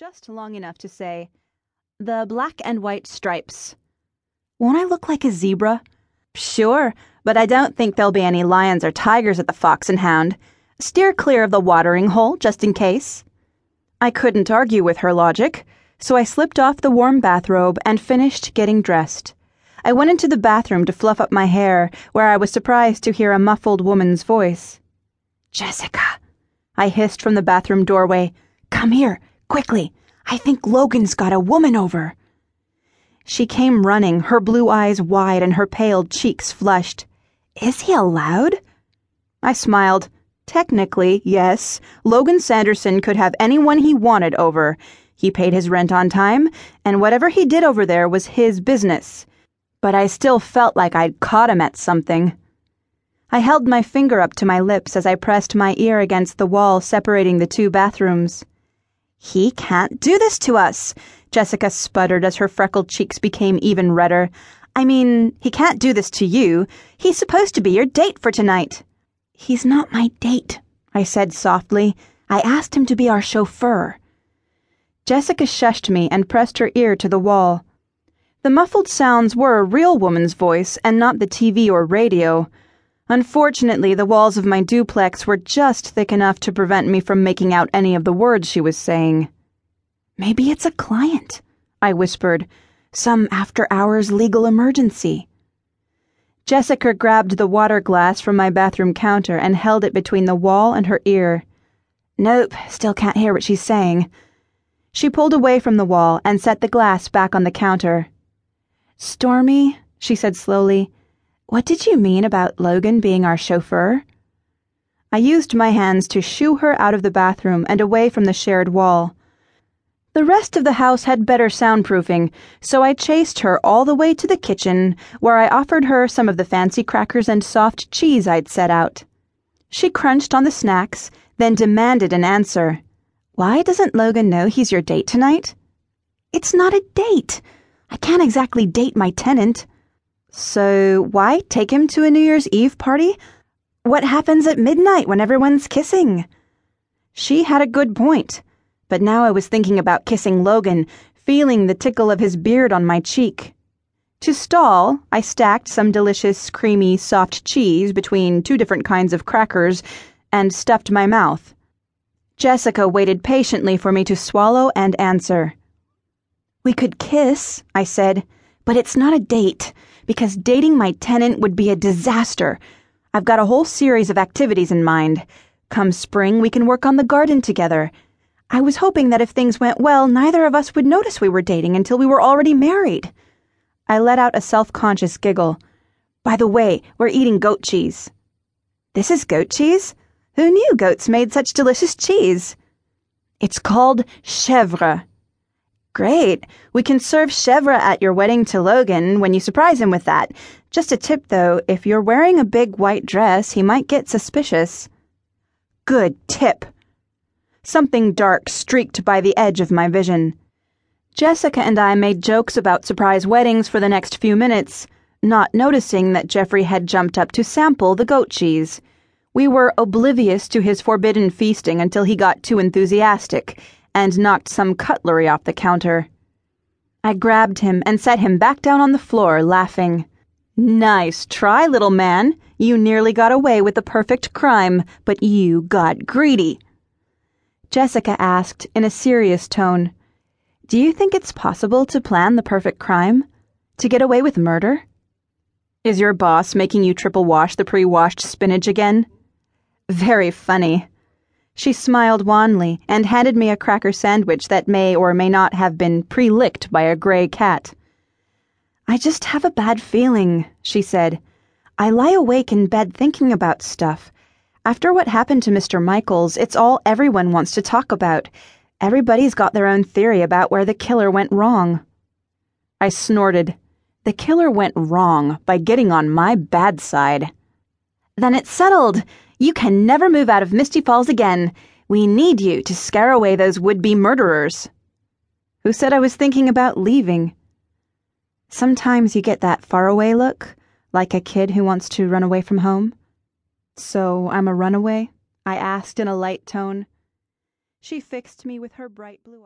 just long enough to say, The black and white stripes. Won't I look like a zebra? Sure, but I don't think there'll be any lions or tigers at the Fox and Hound. Steer clear of the watering hole, just in case. I couldn't argue with her logic, so I slipped off the warm bathrobe and finished getting dressed. I went into the bathroom to fluff up my hair, where I was surprised to hear a muffled woman's voice. Jessica, I hissed from the bathroom doorway. Come here, quickly. I think Logan's got a woman over. She came running, her blue eyes wide and her pale cheeks flushed. Is he allowed? I smiled. Technically, yes. Logan Sanderson could have anyone he wanted over. He paid his rent on time, and whatever he did over there was his business. But I still felt like I'd caught him at something. I held my finger up to my lips as I pressed my ear against the wall separating the two bathrooms. He can't do this to us, Jessica sputtered as her freckled cheeks became even redder. I mean, he can't do this to you. He's supposed to be your date for tonight. He's not my date, I said softly. I asked him to be our chauffeur. Jessica shushed me and pressed her ear to the wall. The muffled sounds were a real woman's voice and not the TV or radio. Unfortunately, the walls of my duplex were just thick enough to prevent me from making out any of the words she was saying. Maybe it's a client, I whispered. Some after hours legal emergency. Jessica grabbed the water glass from my bathroom counter and held it between the wall and her ear. Nope, still can't hear what she's saying. She pulled away from the wall and set the glass back on the counter. Stormy, she said slowly, what did you mean about Logan being our chauffeur? I used my hands to shoo her out of the bathroom and away from the shared wall. The rest of the house had better soundproofing, so I chased her all the way to the kitchen, where I offered her some of the fancy crackers and soft cheese I'd set out. She crunched on the snacks, then demanded an answer. Why doesn't Logan know he's your date tonight? It's not a date. I can't exactly date my tenant. So, why take him to a New Year's Eve party? What happens at midnight when everyone's kissing? She had a good point but now I was thinking about kissing Logan, feeling the tickle of his beard on my cheek. To stall, I stacked some delicious, creamy, soft cheese between two different kinds of crackers and stuffed my mouth. Jessica waited patiently for me to swallow and answer. We could kiss, I said, but it's not a date, because dating my tenant would be a disaster. I've got a whole series of activities in mind. Come spring, we can work on the garden together. I was hoping that if things went well, neither of us would notice we were dating until we were already married. I let out a self conscious giggle. By the way, we're eating goat cheese. This is goat cheese? Who knew goats made such delicious cheese? It's called chèvre. Great. We can serve chèvre at your wedding to Logan when you surprise him with that. Just a tip though, if you're wearing a big white dress, he might get suspicious. Good tip. Something dark streaked by the edge of my vision. Jessica and I made jokes about surprise weddings for the next few minutes, not noticing that Jeffrey had jumped up to sample the goat cheese. We were oblivious to his forbidden feasting until he got too enthusiastic and knocked some cutlery off the counter. I grabbed him and set him back down on the floor, laughing. Nice try, little man. You nearly got away with the perfect crime, but you got greedy. Jessica asked in a serious tone, Do you think it's possible to plan the perfect crime? To get away with murder? Is your boss making you triple wash the pre washed spinach again? Very funny. She smiled wanly and handed me a cracker sandwich that may or may not have been pre licked by a gray cat. I just have a bad feeling, she said. I lie awake in bed thinking about stuff after what happened to Mr. Michaels, it's all everyone wants to talk about. Everybody's got their own theory about where the killer went wrong. I snorted. The killer went wrong by getting on my bad side. Then it's settled. You can never move out of Misty Falls again. We need you to scare away those would be murderers. Who said I was thinking about leaving? Sometimes you get that faraway look, like a kid who wants to run away from home. So I'm a runaway? I asked in a light tone. She fixed me with her bright blue eyes.